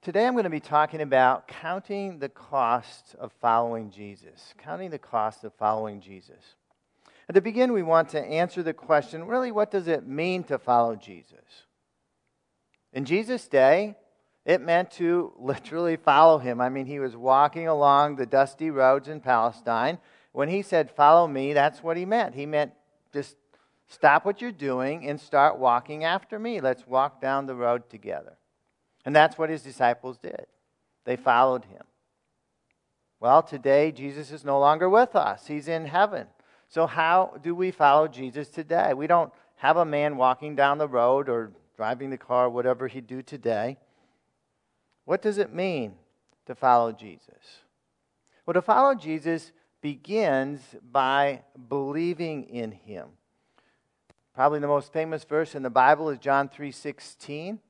Today I'm going to be talking about counting the cost of following Jesus. Counting the cost of following Jesus. And to begin, we want to answer the question really, what does it mean to follow Jesus? In Jesus' day, it meant to literally follow him. I mean, he was walking along the dusty roads in Palestine. When he said, Follow me, that's what he meant. He meant just stop what you're doing and start walking after me. Let's walk down the road together. And that's what his disciples did. They followed him. Well, today, Jesus is no longer with us, he's in heaven. So, how do we follow Jesus today? We don't have a man walking down the road or driving the car, whatever he'd do today. What does it mean to follow Jesus? Well, to follow Jesus begins by believing in him. Probably the most famous verse in the Bible is John 3:16,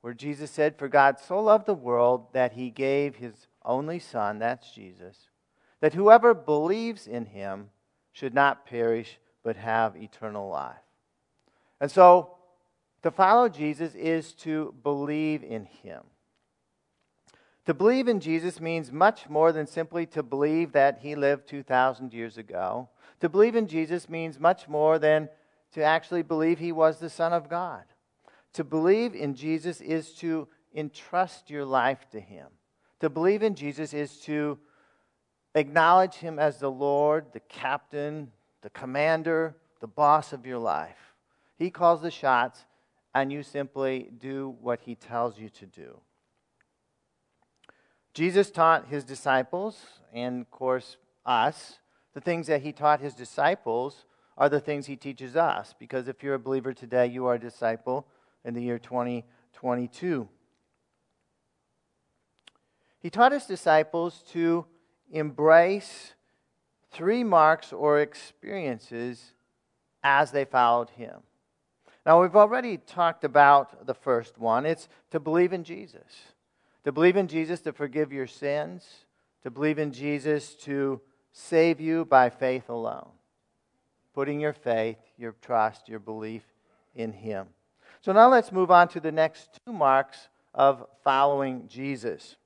where Jesus said, "For God so loved the world that he gave his only son, that's Jesus, that whoever believes in him should not perish but have eternal life." And so to follow Jesus is to believe in him. To believe in Jesus means much more than simply to believe that he lived 2,000 years ago. To believe in Jesus means much more than to actually believe he was the Son of God. To believe in Jesus is to entrust your life to him. To believe in Jesus is to acknowledge him as the Lord, the captain, the commander, the boss of your life. He calls the shots, and you simply do what he tells you to do. Jesus taught his disciples, and of course, us, the things that he taught his disciples are the things he teaches us. Because if you're a believer today, you are a disciple in the year 2022. He taught his disciples to embrace three marks or experiences as they followed him. Now, we've already talked about the first one it's to believe in Jesus. To believe in Jesus to forgive your sins, to believe in Jesus to save you by faith alone. Putting your faith, your trust, your belief in Him. So now let's move on to the next two marks of following Jesus.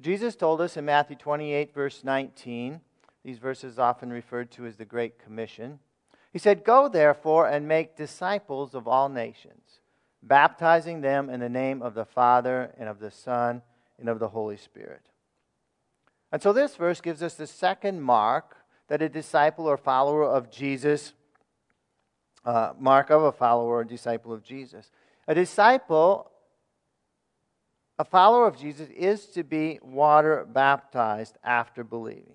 Jesus told us in Matthew 28, verse 19, these verses often referred to as the Great Commission. He said, Go therefore and make disciples of all nations, baptizing them in the name of the Father and of the Son and of the Holy Spirit. And so this verse gives us the second mark that a disciple or follower of Jesus, uh, mark of a follower or disciple of Jesus. A disciple, a follower of Jesus, is to be water baptized after believing.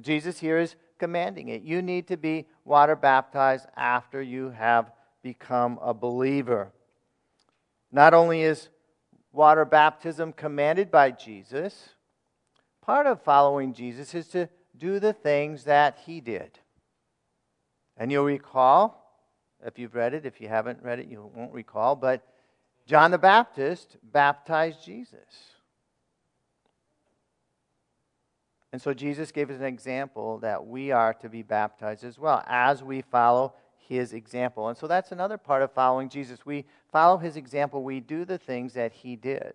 Jesus here is commanding it. You need to be water baptized after you have become a believer. Not only is water baptism commanded by Jesus, part of following Jesus is to do the things that he did. And you'll recall, if you've read it, if you haven't read it, you won't recall, but John the Baptist baptized Jesus. And so Jesus gave us an example that we are to be baptized as well as we follow his example. And so that's another part of following Jesus. We follow his example, we do the things that he did.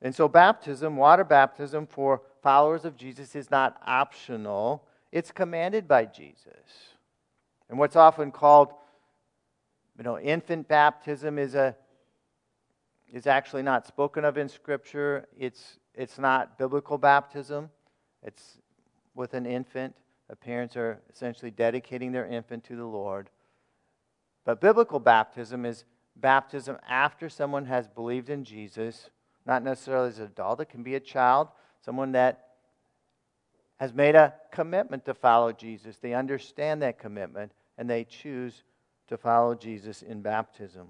And so, baptism, water baptism for followers of Jesus, is not optional, it's commanded by Jesus. And what's often called you know, infant baptism is, a, is actually not spoken of in Scripture. It's, it's not biblical baptism, it's with an infant. The parents are essentially dedicating their infant to the Lord. But biblical baptism is baptism after someone has believed in Jesus, not necessarily as an adult, it can be a child, someone that has made a commitment to follow Jesus. They understand that commitment and they choose to follow Jesus in baptism.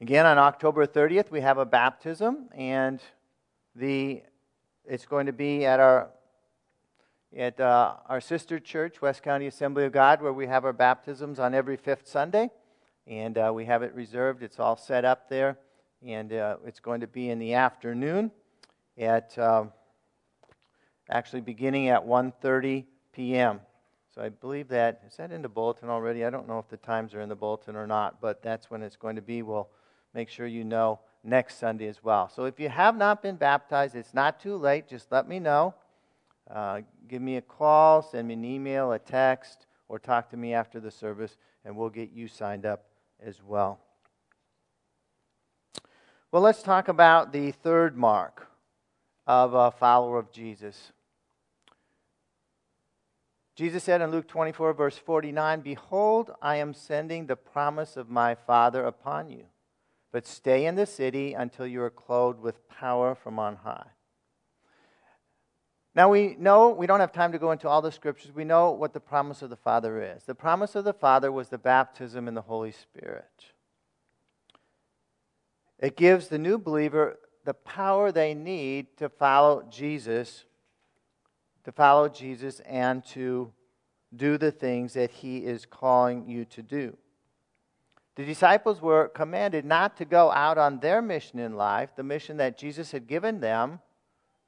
Again, on October 30th, we have a baptism, and the, it's going to be at our at uh, our sister church, West County Assembly of God, where we have our baptisms on every fifth Sunday. And uh, we have it reserved. It's all set up there. And uh, it's going to be in the afternoon at um, actually beginning at 1.30 p.m. So I believe that, is that in the bulletin already? I don't know if the times are in the bulletin or not, but that's when it's going to be. We'll make sure you know next Sunday as well. So if you have not been baptized, it's not too late. Just let me know. Uh, give me a call, send me an email, a text, or talk to me after the service, and we'll get you signed up as well. Well, let's talk about the third mark of a follower of Jesus. Jesus said in Luke 24, verse 49, Behold, I am sending the promise of my Father upon you, but stay in the city until you are clothed with power from on high. Now we know, we don't have time to go into all the scriptures. We know what the promise of the Father is. The promise of the Father was the baptism in the Holy Spirit. It gives the new believer the power they need to follow Jesus, to follow Jesus and to do the things that he is calling you to do. The disciples were commanded not to go out on their mission in life, the mission that Jesus had given them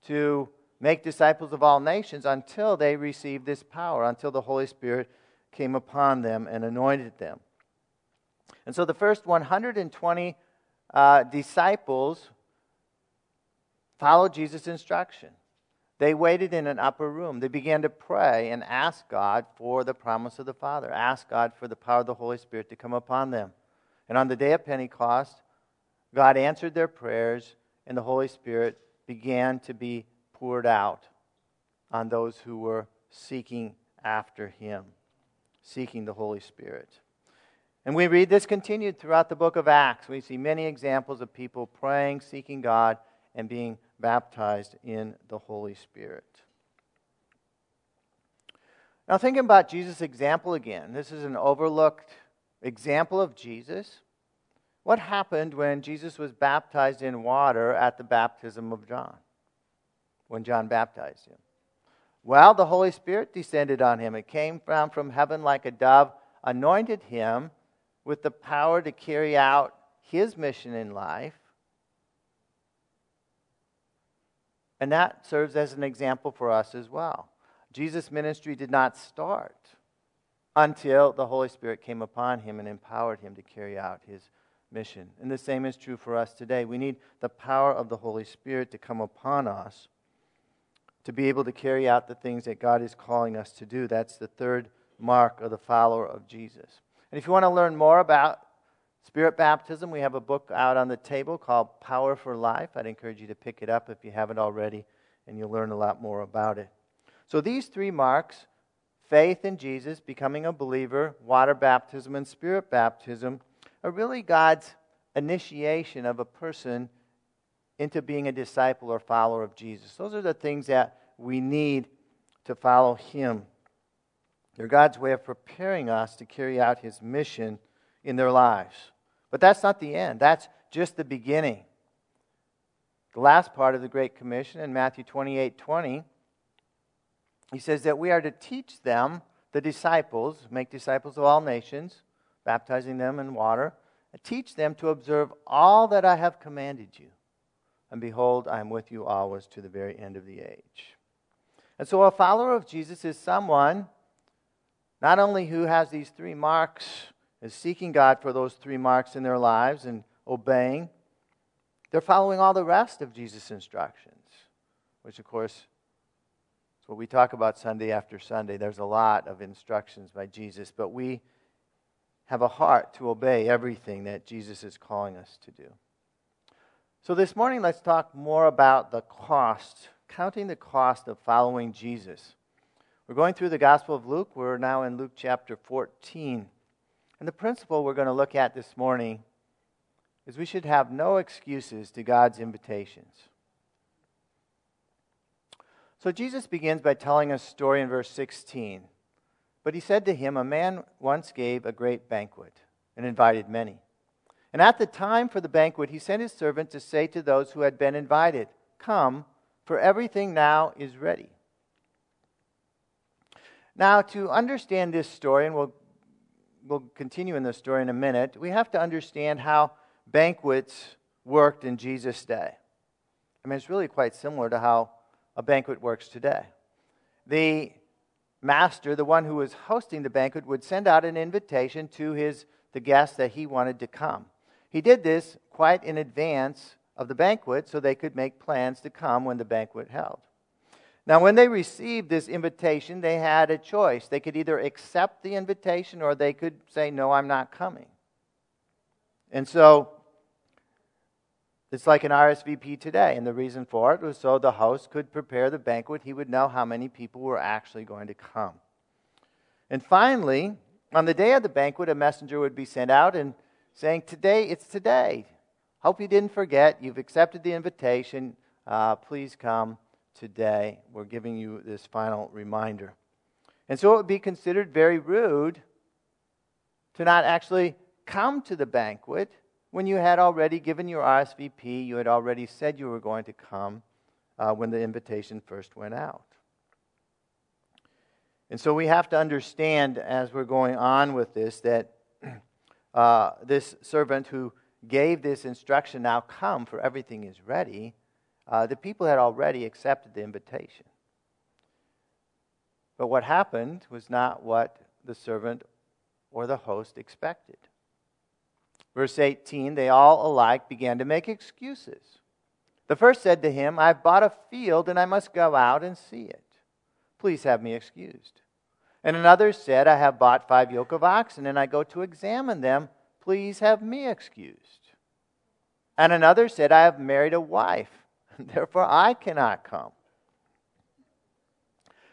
to make disciples of all nations until they received this power, until the Holy Spirit came upon them and anointed them. And so the first 120 uh, disciples followed Jesus' instruction. They waited in an upper room. They began to pray and ask God for the promise of the Father, ask God for the power of the Holy Spirit to come upon them. And on the day of Pentecost, God answered their prayers, and the Holy Spirit began to be poured out on those who were seeking after Him, seeking the Holy Spirit. And we read this continued throughout the book of Acts. We see many examples of people praying, seeking God, and being baptized in the Holy Spirit. Now, thinking about Jesus' example again, this is an overlooked example of Jesus. What happened when Jesus was baptized in water at the baptism of John? When John baptized him? Well, the Holy Spirit descended on him. It came down from heaven like a dove, anointed him with the power to carry out his mission in life. And that serves as an example for us as well. Jesus' ministry did not start until the Holy Spirit came upon him and empowered him to carry out his mission. And the same is true for us today. We need the power of the Holy Spirit to come upon us to be able to carry out the things that God is calling us to do. That's the third mark of the follower of Jesus. And if you want to learn more about spirit baptism, we have a book out on the table called Power for Life. I'd encourage you to pick it up if you haven't already, and you'll learn a lot more about it. So these three marks faith in Jesus, becoming a believer, water baptism, and spirit baptism are really God's initiation of a person into being a disciple or follower of Jesus. Those are the things that we need to follow Him. They're God's way of preparing us to carry out His mission in their lives. But that's not the end, that's just the beginning. The last part of the Great Commission in Matthew 28 20, he says that we are to teach them, the disciples, make disciples of all nations, baptizing them in water, and teach them to observe all that I have commanded you. And behold, I am with you always to the very end of the age. And so, a follower of Jesus is someone not only who has these three marks, is seeking God for those three marks in their lives and obeying, they're following all the rest of Jesus' instructions, which, of course, is what we talk about Sunday after Sunday. There's a lot of instructions by Jesus, but we have a heart to obey everything that Jesus is calling us to do. So, this morning, let's talk more about the cost, counting the cost of following Jesus. We're going through the Gospel of Luke. We're now in Luke chapter 14. And the principle we're going to look at this morning is we should have no excuses to God's invitations. So Jesus begins by telling a story in verse 16. But he said to him, A man once gave a great banquet and invited many. And at the time for the banquet, he sent his servant to say to those who had been invited, Come, for everything now is ready. Now, to understand this story, and we'll, we'll continue in this story in a minute, we have to understand how banquets worked in Jesus' day. I mean, it's really quite similar to how a banquet works today. The master, the one who was hosting the banquet, would send out an invitation to his, the guests that he wanted to come. He did this quite in advance of the banquet so they could make plans to come when the banquet held. Now, when they received this invitation, they had a choice. They could either accept the invitation or they could say, No, I'm not coming. And so it's like an RSVP today. And the reason for it was so the host could prepare the banquet. He would know how many people were actually going to come. And finally, on the day of the banquet, a messenger would be sent out and saying, Today, it's today. Hope you didn't forget. You've accepted the invitation. Uh, please come today. We're giving you this final reminder. And so it would be considered very rude to not actually come to the banquet when you had already given your RSVP, you had already said you were going to come uh, when the invitation first went out. And so we have to understand as we're going on with this that uh, this servant who gave this instruction, now come, for everything is ready, uh, the people had already accepted the invitation. But what happened was not what the servant or the host expected. Verse 18 they all alike began to make excuses. The first said to him, I've bought a field and I must go out and see it. Please have me excused. And another said, I have bought five yoke of oxen and I go to examine them. Please have me excused. And another said, I have married a wife, therefore I cannot come.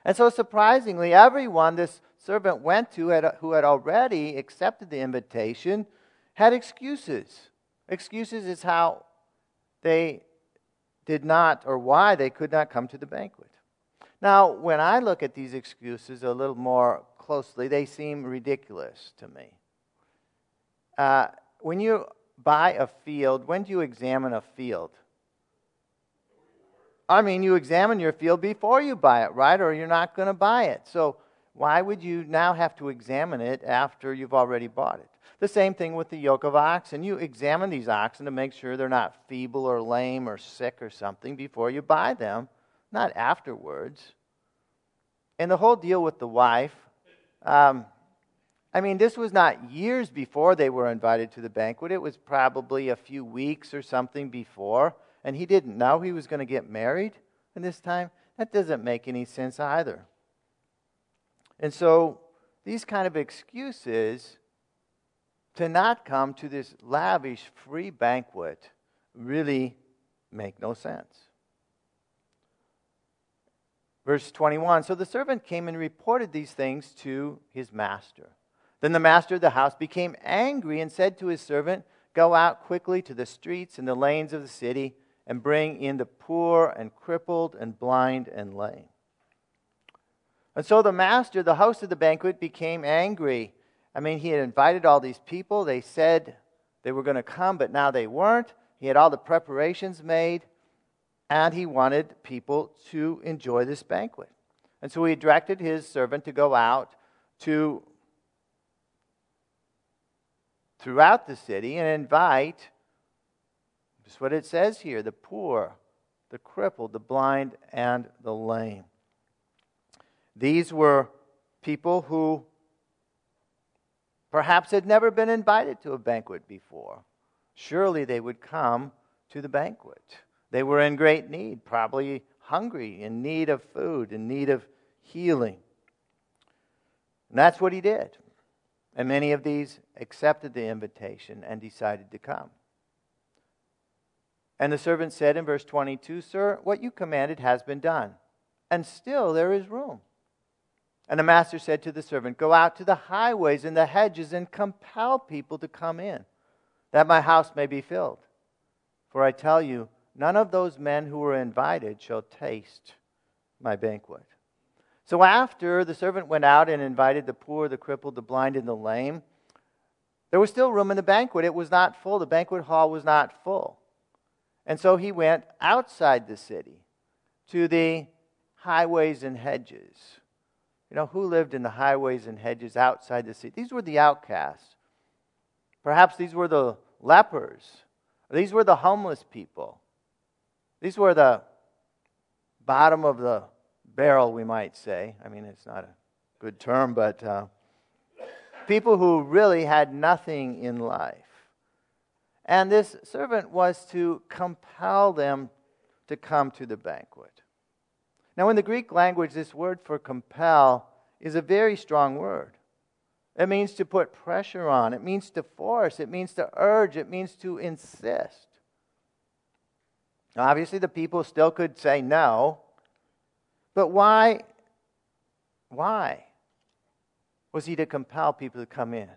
And so, surprisingly, everyone this servant went to had, who had already accepted the invitation had excuses. Excuses is how they did not or why they could not come to the banquet. Now, when I look at these excuses a little more closely, they seem ridiculous to me. Uh, when you buy a field, when do you examine a field? I mean, you examine your field before you buy it, right? Or you're not going to buy it. So, why would you now have to examine it after you've already bought it? The same thing with the yoke of oxen. You examine these oxen to make sure they're not feeble or lame or sick or something before you buy them, not afterwards. And the whole deal with the wife, um, I mean, this was not years before they were invited to the banquet. It was probably a few weeks or something before. And he didn't know he was going to get married in this time. That doesn't make any sense either. And so these kind of excuses to not come to this lavish free banquet really make no sense. Verse 21 So the servant came and reported these things to his master. Then the master of the house became angry and said to his servant, Go out quickly to the streets and the lanes of the city and bring in the poor and crippled and blind and lame. And so the master, the host of the banquet, became angry I mean, he had invited all these people. They said they were going to come, but now they weren't. He had all the preparations made, and he wanted people to enjoy this banquet. And so he directed his servant to go out to throughout the city and invite just what it says here the poor, the crippled, the blind, and the lame. These were people who perhaps had never been invited to a banquet before. Surely they would come to the banquet. They were in great need, probably hungry, in need of food, in need of healing. And that's what he did. And many of these accepted the invitation and decided to come. And the servant said in verse 22 Sir, what you commanded has been done, and still there is room. And the master said to the servant, Go out to the highways and the hedges and compel people to come in, that my house may be filled. For I tell you, none of those men who were invited shall taste my banquet. So after the servant went out and invited the poor, the crippled, the blind, and the lame, there was still room in the banquet. It was not full. The banquet hall was not full. And so he went outside the city to the highways and hedges you know, who lived in the highways and hedges outside the city? These were the outcasts. Perhaps these were the lepers. These were the homeless people. These were the bottom of the barrel, we might say. I mean, it's not a good term, but uh, people who really had nothing in life. And this servant was to compel them to come to the banquet. Now, in the Greek language, this word for compel is a very strong word. It means to put pressure on, it means to force, it means to urge, it means to insist. Now, obviously, the people still could say no, but why? Why was he to compel people to come in?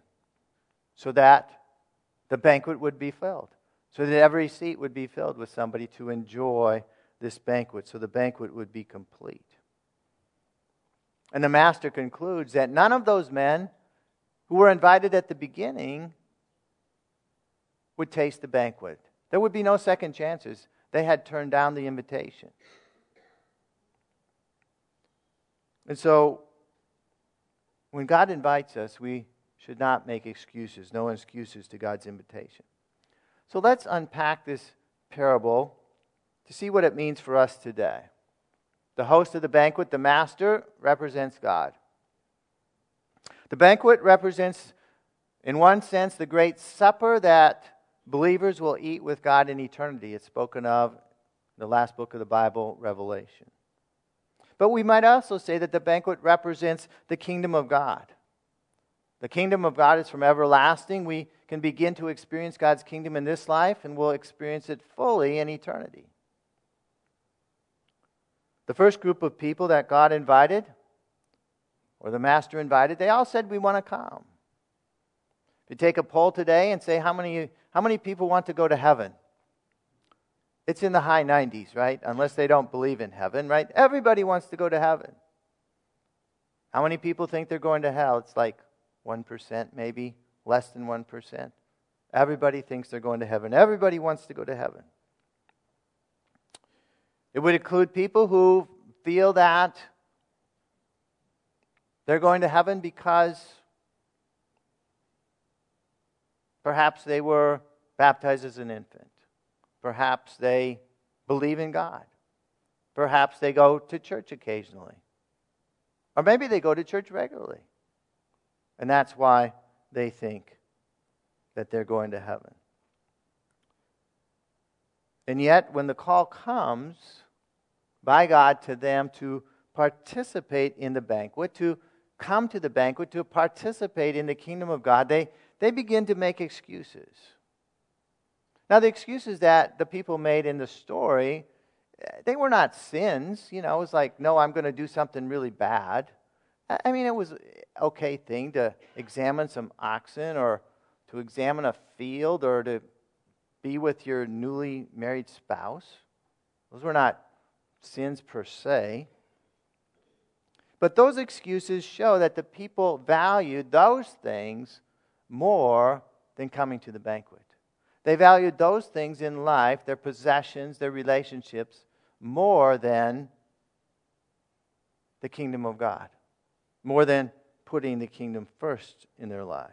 So that the banquet would be filled, so that every seat would be filled with somebody to enjoy this banquet, so the banquet would be complete. And the master concludes that none of those men who were invited at the beginning would taste the banquet. There would be no second chances. They had turned down the invitation. And so, when God invites us, we should not make excuses, no excuses to God's invitation. So, let's unpack this parable to see what it means for us today. The host of the banquet, the master, represents God. The banquet represents, in one sense, the great supper that believers will eat with God in eternity. It's spoken of in the last book of the Bible, Revelation. But we might also say that the banquet represents the kingdom of God. The kingdom of God is from everlasting. We can begin to experience God's kingdom in this life, and we'll experience it fully in eternity. The first group of people that God invited, or the master invited, they all said, We want to come. If you take a poll today and say, How many how many people want to go to heaven? It's in the high 90s, right? Unless they don't believe in heaven, right? Everybody wants to go to heaven. How many people think they're going to hell? It's like 1%, maybe less than 1%. Everybody thinks they're going to heaven. Everybody wants to go to heaven. It would include people who feel that they're going to heaven because Perhaps they were baptized as an infant. Perhaps they believe in God. Perhaps they go to church occasionally. Or maybe they go to church regularly. And that's why they think that they're going to heaven. And yet, when the call comes by God to them to participate in the banquet, to come to the banquet, to participate in the kingdom of God, they, they begin to make excuses. Now, the excuses that the people made in the story, they were not sins. You know, it was like, no, I'm going to do something really bad. I mean, it was okay thing to examine some oxen or to examine a field or to be with your newly married spouse. Those were not sins per se. But those excuses show that the people valued those things more than coming to the banquet. They valued those things in life, their possessions, their relationships, more than the kingdom of God, more than putting the kingdom first in their life.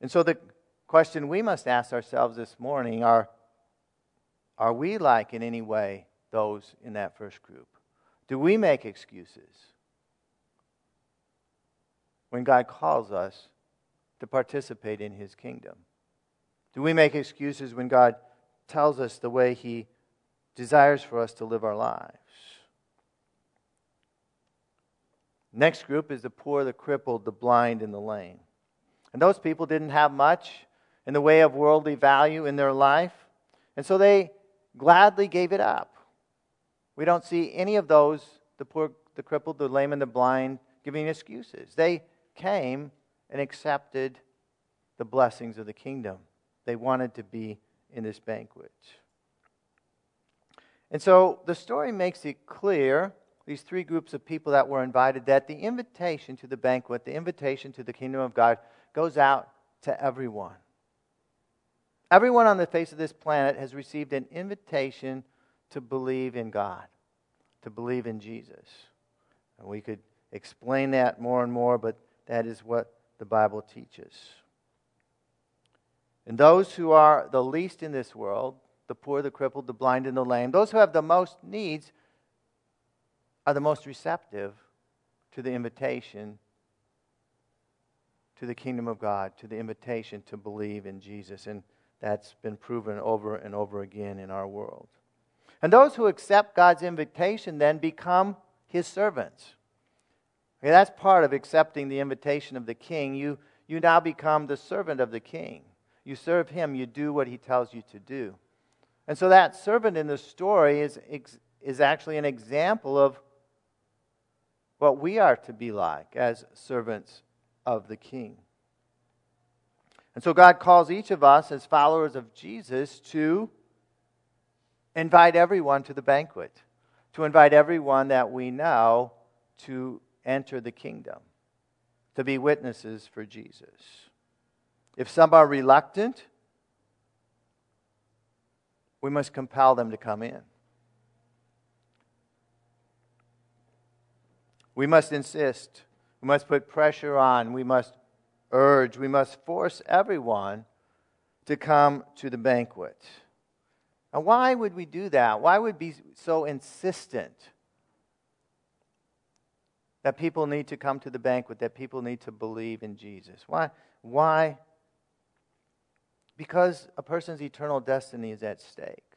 And so the question we must ask ourselves this morning are are we like in any way those in that first group? Do we make excuses? when God calls us to participate in his kingdom? Do we make excuses when God tells us the way he desires for us to live our lives? Next group is the poor, the crippled, the blind, and the lame. And those people didn't have much in the way of worldly value in their life, and so they gladly gave it up. We don't see any of those, the poor, the crippled, the lame, and the blind, giving excuses. They came and accepted the blessings of the kingdom. They wanted to be in this banquet. And so the story makes it clear, these three groups of people that were invited, that the invitation to the banquet, the invitation to the kingdom of God, goes out to everyone. Everyone on the face of this planet has received an invitation to believe in God, to believe in Jesus. And we could explain that more and more, but that is what the Bible teaches. And those who are the least in this world, the poor, the crippled, the blind, and the lame, those who have the most needs, are the most receptive to the invitation to the kingdom of God, to the invitation to believe in Jesus. And that's been proven over and over again in our world. And those who accept God's invitation then become his servants. Okay, that's part of accepting the invitation of the king. You, you now become the servant of the king. You serve him, you do what he tells you to do. And so that servant in the story is, is actually an example of what we are to be like as servants of the king. And so God calls each of us as followers of Jesus to invite everyone to the banquet, to invite everyone that we know to enter the kingdom, to be witnesses for Jesus. If some are reluctant, we must compel them to come in. We must insist. We must put pressure on. We must urge. We must force everyone to come to the banquet. Now, why would we do that? Why would we be so insistent that people need to come to the banquet, that people need to believe in Jesus? Why? Why? Because a person's eternal destiny is at stake.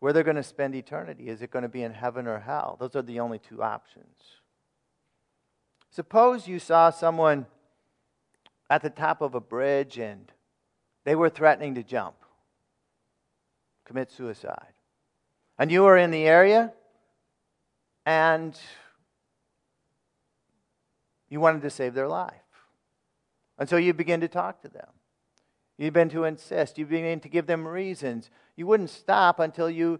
Where they're going to spend eternity, is it going to be in heaven or hell? Those are the only two options. Suppose you saw someone at the top of a bridge and they were threatening to jump, commit suicide. And you were in the area and you wanted to save their life. And so you begin to talk to them. You begin to insist. You begin to give them reasons. You wouldn't stop until you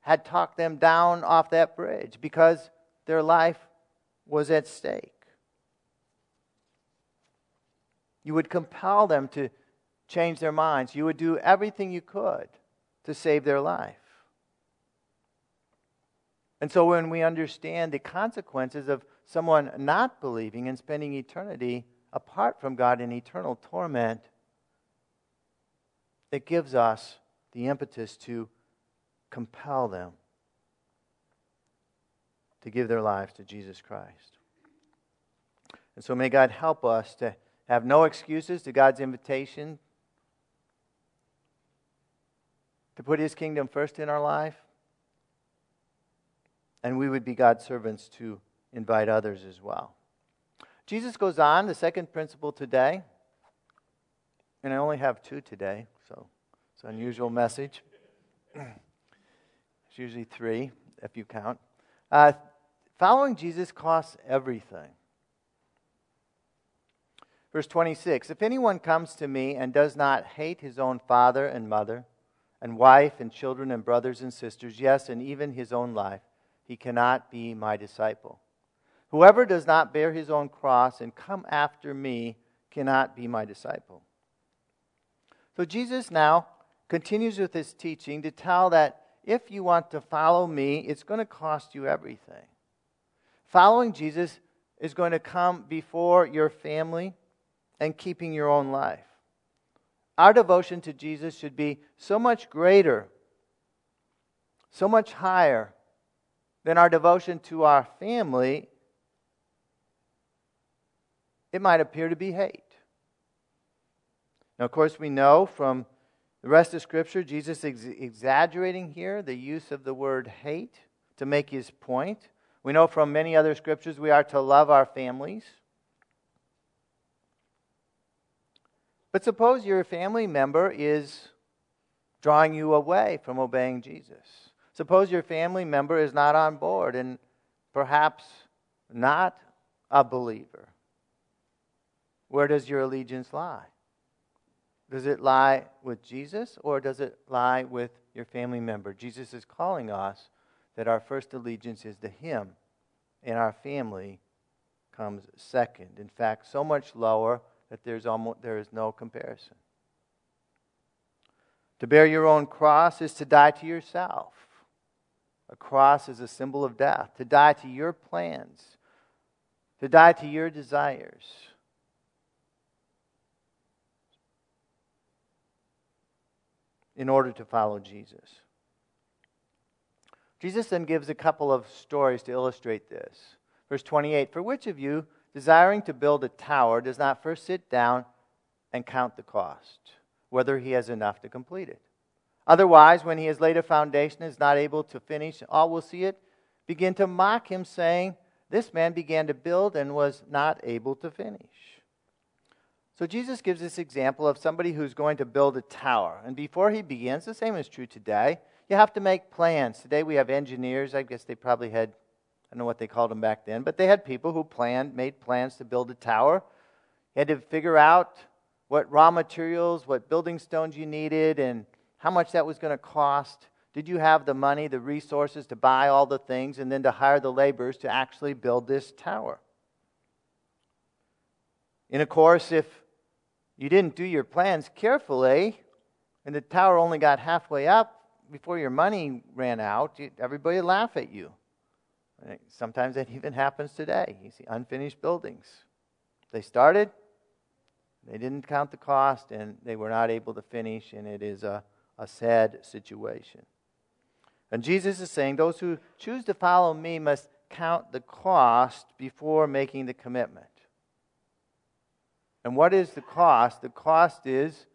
had talked them down off that bridge because their life was at stake. You would compel them to change their minds. You would do everything you could to save their life. And so when we understand the consequences of someone not believing and spending eternity apart from God in eternal torment, it gives us the impetus to compel them to give their lives to Jesus Christ. And so may God help us to have no excuses to God's invitation to put His kingdom first in our life. And we would be God's servants to invite others as well. Jesus goes on, the second principle today, and I only have two today, it's an unusual message. it's usually three, if you count. Uh, following Jesus costs everything. Verse 26 If anyone comes to me and does not hate his own father and mother, and wife and children and brothers and sisters, yes, and even his own life, he cannot be my disciple. Whoever does not bear his own cross and come after me cannot be my disciple. So Jesus now continues with his teaching to tell that if you want to follow me, it's going to cost you everything. Following Jesus is going to come before your family, and keeping your own life. Our devotion to Jesus should be so much greater, so much higher than our devotion to our family. It might appear to be hate. Now, of course, we know from the rest of Scripture, Jesus is exaggerating here the use of the word hate to make his point. We know from many other Scriptures we are to love our families. But suppose your family member is drawing you away from obeying Jesus. Suppose your family member is not on board and perhaps not a believer. Where does your allegiance lie? Does it lie with Jesus or does it lie with your family member? Jesus is calling us that our first allegiance is to Him and our family comes second. In fact, so much lower that there's almost, there is no comparison. To bear your own cross is to die to yourself. A cross is a symbol of death. To die to your plans, to die to your desires. In order to follow Jesus. Jesus then gives a couple of stories to illustrate this. Verse 28 For which of you desiring to build a tower does not first sit down and count the cost, whether he has enough to complete it. Otherwise, when he has laid a foundation and is not able to finish, all will see it begin to mock him, saying, This man began to build and was not able to finish. So Jesus gives this example of somebody who's going to build a tower. And before he begins, the same is true today. You have to make plans. Today we have engineers. I guess they probably had, I don't know what they called them back then, but they had people who planned, made plans to build a tower. You had to figure out what raw materials, what building stones you needed, and how much that was going to cost. Did you have the money, the resources to buy all the things, and then to hire the laborers to actually build this tower? And of course, if you didn't do your plans carefully, and the tower only got halfway up before your money ran out, everybody laugh at you. Sometimes that even happens today. You see unfinished buildings. They started, they didn't count the cost, and they were not able to finish, and it is a, a sad situation. And Jesus is saying those who choose to follow me must count the cost before making the commitment. And what is the cost? The cost is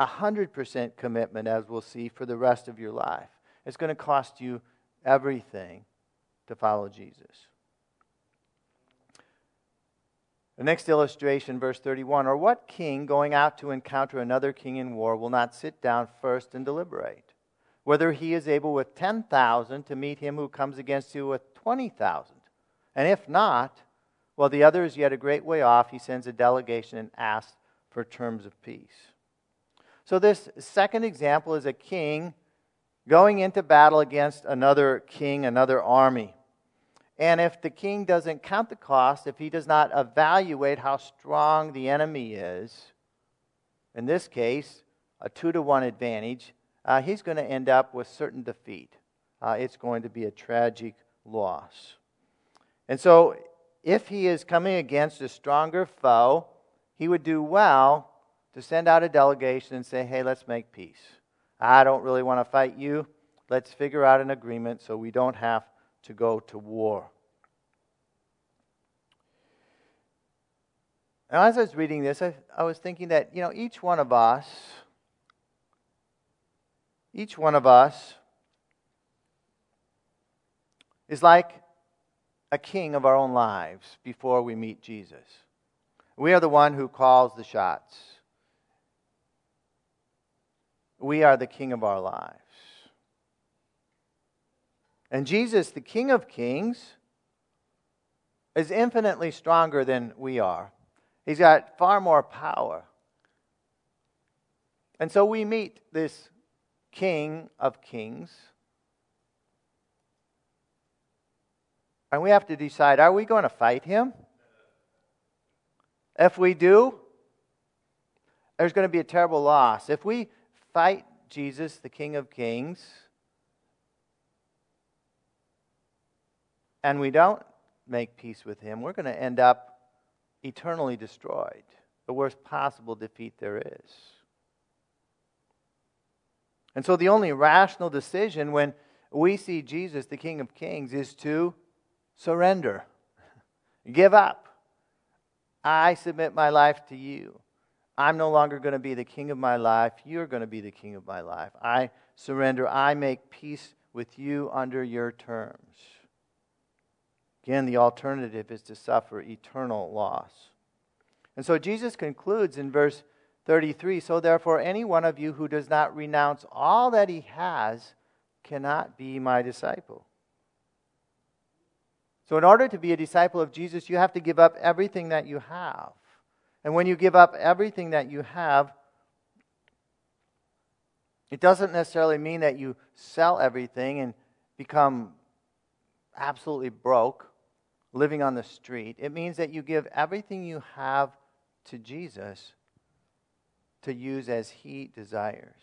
100% commitment, as we'll see, for the rest of your life. It's going to cost you everything to follow Jesus. The next illustration, verse 31 Or what king going out to encounter another king in war will not sit down first and deliberate? Whether he is able with 10,000 to meet him who comes against you with 20,000. And if not, while the other is yet a great way off, he sends a delegation and asks for terms of peace. So, this second example is a king going into battle against another king, another army. And if the king doesn't count the cost, if he does not evaluate how strong the enemy is, in this case, a two to one advantage, uh, he's going to end up with certain defeat. Uh, it's going to be a tragic loss. And so, if he is coming against a stronger foe, he would do well to send out a delegation and say, hey, let's make peace. I don't really want to fight you. Let's figure out an agreement so we don't have to go to war. Now, as I was reading this, I, I was thinking that, you know, each one of us, each one of us is like a king of our own lives before we meet Jesus. We are the one who calls the shots. We are the king of our lives. And Jesus, the King of Kings, is infinitely stronger than we are. He's got far more power. And so we meet this King of Kings And we have to decide are we going to fight him? If we do, there's going to be a terrible loss. If we fight Jesus, the King of Kings, and we don't make peace with him, we're going to end up eternally destroyed. The worst possible defeat there is. And so the only rational decision when we see Jesus, the King of Kings, is to Surrender. Give up. I submit my life to you. I'm no longer going to be the king of my life. You're going to be the king of my life. I surrender. I make peace with you under your terms. Again, the alternative is to suffer eternal loss. And so Jesus concludes in verse 33 So therefore, any one of you who does not renounce all that he has cannot be my disciple. So, in order to be a disciple of Jesus, you have to give up everything that you have. And when you give up everything that you have, it doesn't necessarily mean that you sell everything and become absolutely broke, living on the street. It means that you give everything you have to Jesus to use as He desires.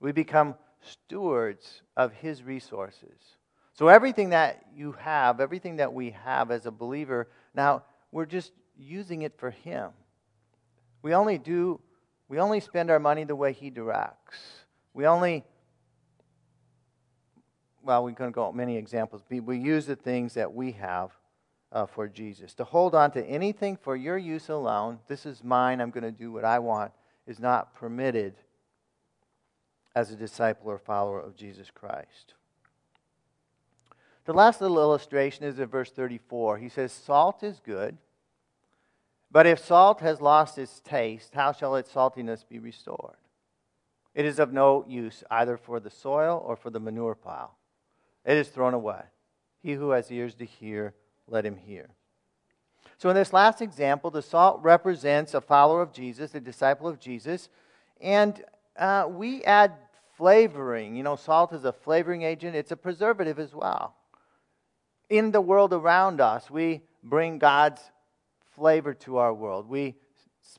We become stewards of His resources. So, everything that you have, everything that we have as a believer, now we're just using it for Him. We only do, we only spend our money the way He directs. We only, well, we can go many examples. We use the things that we have uh, for Jesus. To hold on to anything for your use alone, this is mine, I'm going to do what I want, is not permitted as a disciple or follower of Jesus Christ. The last little illustration is in verse 34. He says, Salt is good, but if salt has lost its taste, how shall its saltiness be restored? It is of no use either for the soil or for the manure pile. It is thrown away. He who has ears to hear, let him hear. So, in this last example, the salt represents a follower of Jesus, a disciple of Jesus, and uh, we add flavoring. You know, salt is a flavoring agent, it's a preservative as well. In the world around us, we bring God's flavor to our world. We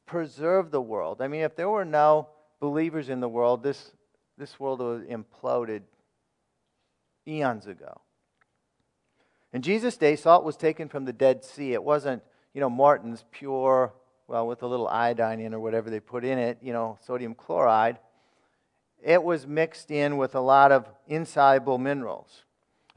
preserve the world. I mean, if there were no believers in the world, this, this world would have imploded eons ago. In Jesus' day, salt was taken from the Dead Sea. It wasn't, you know, Morton's pure, well, with a little iodine in or whatever they put in it, you know, sodium chloride. It was mixed in with a lot of insoluble minerals.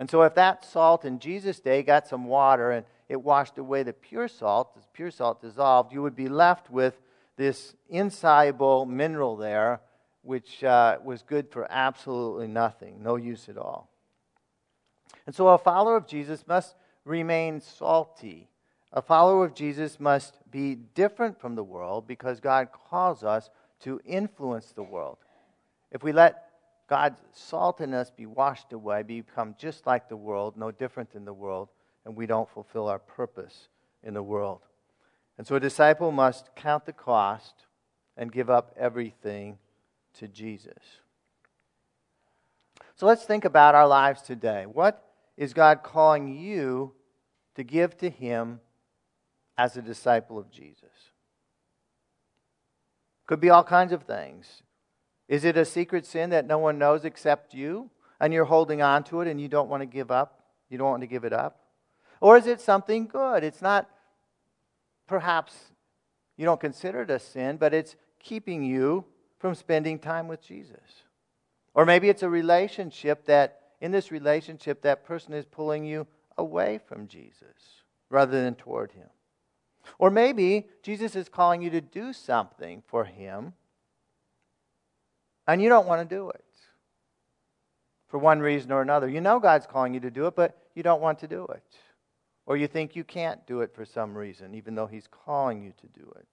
And so, if that salt in Jesus' day got some water and it washed away the pure salt, the pure salt dissolved, you would be left with this insoluble mineral there, which uh, was good for absolutely nothing, no use at all. And so a follower of Jesus must remain salty. A follower of Jesus must be different from the world because God calls us to influence the world. If we let God's salt in us be washed away, become just like the world, no different than the world, and we don't fulfill our purpose in the world. And so a disciple must count the cost and give up everything to Jesus. So let's think about our lives today. What is God calling you to give to Him as a disciple of Jesus? Could be all kinds of things. Is it a secret sin that no one knows except you, and you're holding on to it and you don't want to give up? You don't want to give it up? Or is it something good? It's not perhaps you don't consider it a sin, but it's keeping you from spending time with Jesus. Or maybe it's a relationship that, in this relationship, that person is pulling you away from Jesus rather than toward him. Or maybe Jesus is calling you to do something for him and you don't want to do it for one reason or another. You know God's calling you to do it, but you don't want to do it. Or you think you can't do it for some reason, even though He's calling you to do it.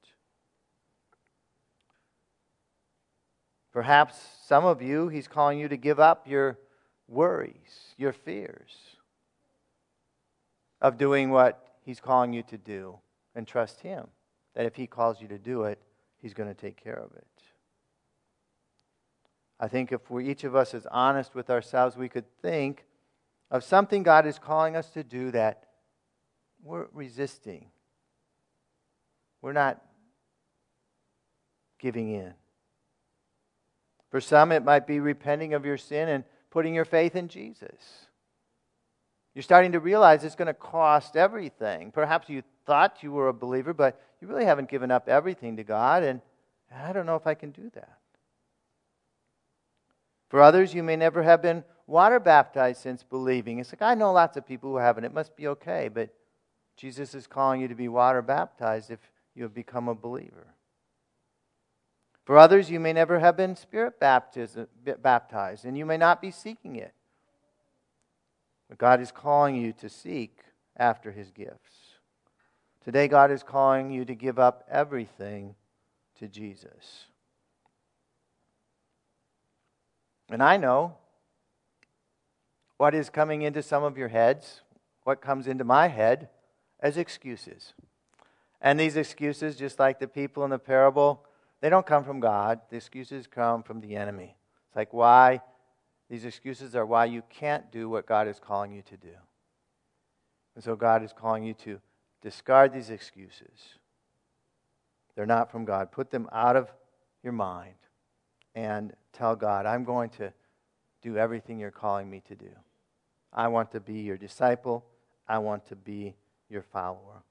Perhaps some of you, He's calling you to give up your worries, your fears of doing what He's calling you to do and trust Him. That if He calls you to do it, He's going to take care of it. I think if we, each of us is honest with ourselves, we could think of something God is calling us to do that we're resisting. We're not giving in. For some, it might be repenting of your sin and putting your faith in Jesus. You're starting to realize it's going to cost everything. Perhaps you thought you were a believer, but you really haven't given up everything to God, and I don't know if I can do that. For others, you may never have been water baptized since believing. It's like, I know lots of people who haven't. It must be okay, but Jesus is calling you to be water baptized if you have become a believer. For others, you may never have been spirit baptized, and you may not be seeking it. But God is calling you to seek after his gifts. Today, God is calling you to give up everything to Jesus. And I know what is coming into some of your heads, what comes into my head as excuses. And these excuses, just like the people in the parable, they don't come from God. The excuses come from the enemy. It's like why these excuses are why you can't do what God is calling you to do. And so God is calling you to discard these excuses. They're not from God. Put them out of your mind and tell God, I'm going to do everything you're calling me to do. I want to be your disciple. I want to be your follower.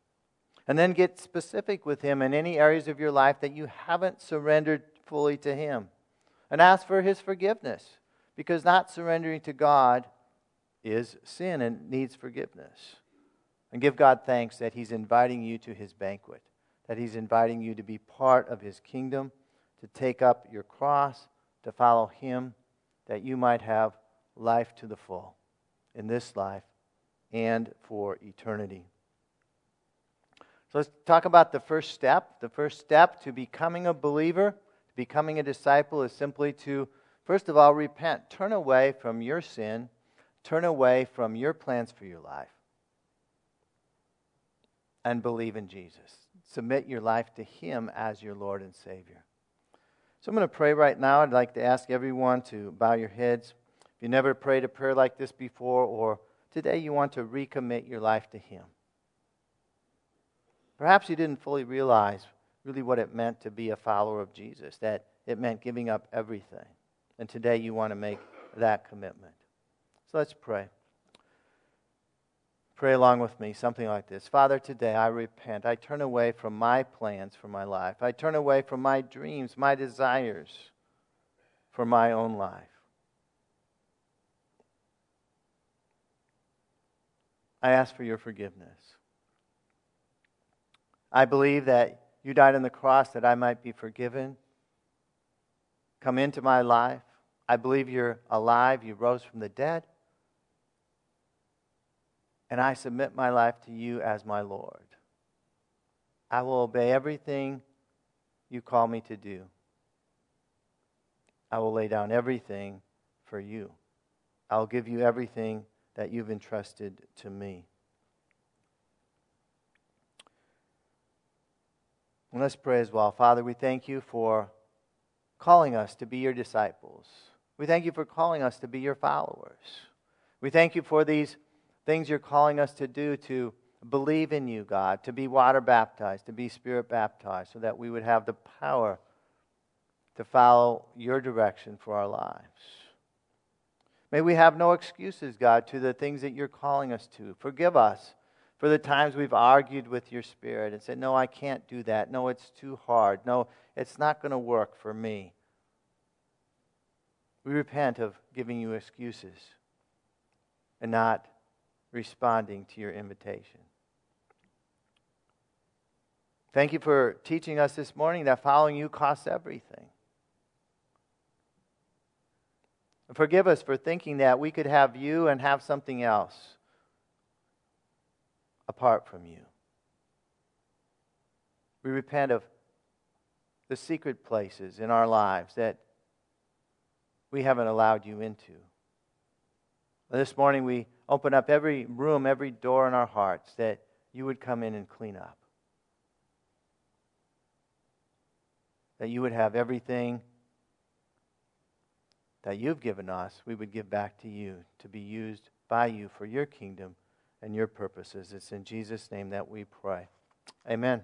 And then get specific with Him in any areas of your life that you haven't surrendered fully to Him. And ask for His forgiveness. Because not surrendering to God is sin and needs forgiveness. And give God thanks that He's inviting you to His banquet, that He's inviting you to be part of His kingdom, to take up your cross, to follow Him, that you might have life to the full in this life and for eternity. So let's talk about the first step. The first step to becoming a believer, to becoming a disciple, is simply to, first of all, repent. Turn away from your sin, turn away from your plans for your life, and believe in Jesus. Submit your life to Him as your Lord and Savior. So I'm going to pray right now. I'd like to ask everyone to bow your heads. If you never prayed a prayer like this before, or today you want to recommit your life to Him. Perhaps you didn't fully realize really what it meant to be a follower of Jesus, that it meant giving up everything. And today you want to make that commitment. So let's pray. Pray along with me, something like this Father, today I repent. I turn away from my plans for my life. I turn away from my dreams, my desires for my own life. I ask for your forgiveness. I believe that you died on the cross that I might be forgiven. Come into my life. I believe you're alive. You rose from the dead. And I submit my life to you as my Lord. I will obey everything you call me to do. I will lay down everything for you. I will give you everything that you've entrusted to me. And let's pray as well. Father, we thank you for calling us to be your disciples. We thank you for calling us to be your followers. We thank you for these things you're calling us to do to believe in you, God, to be water baptized, to be spirit baptized, so that we would have the power to follow your direction for our lives. May we have no excuses, God, to the things that you're calling us to. Forgive us for the times we've argued with your spirit and said, No, I can't do that. No, it's too hard. No, it's not going to work for me. We repent of giving you excuses and not responding to your invitation. Thank you for teaching us this morning that following you costs everything. Forgive us for thinking that we could have you and have something else apart from you. We repent of the secret places in our lives that we haven't allowed you into. This morning, we open up every room, every door in our hearts that you would come in and clean up. That you would have everything that you've given us, we would give back to you to be used by you for your kingdom and your purposes. It's in Jesus' name that we pray. Amen.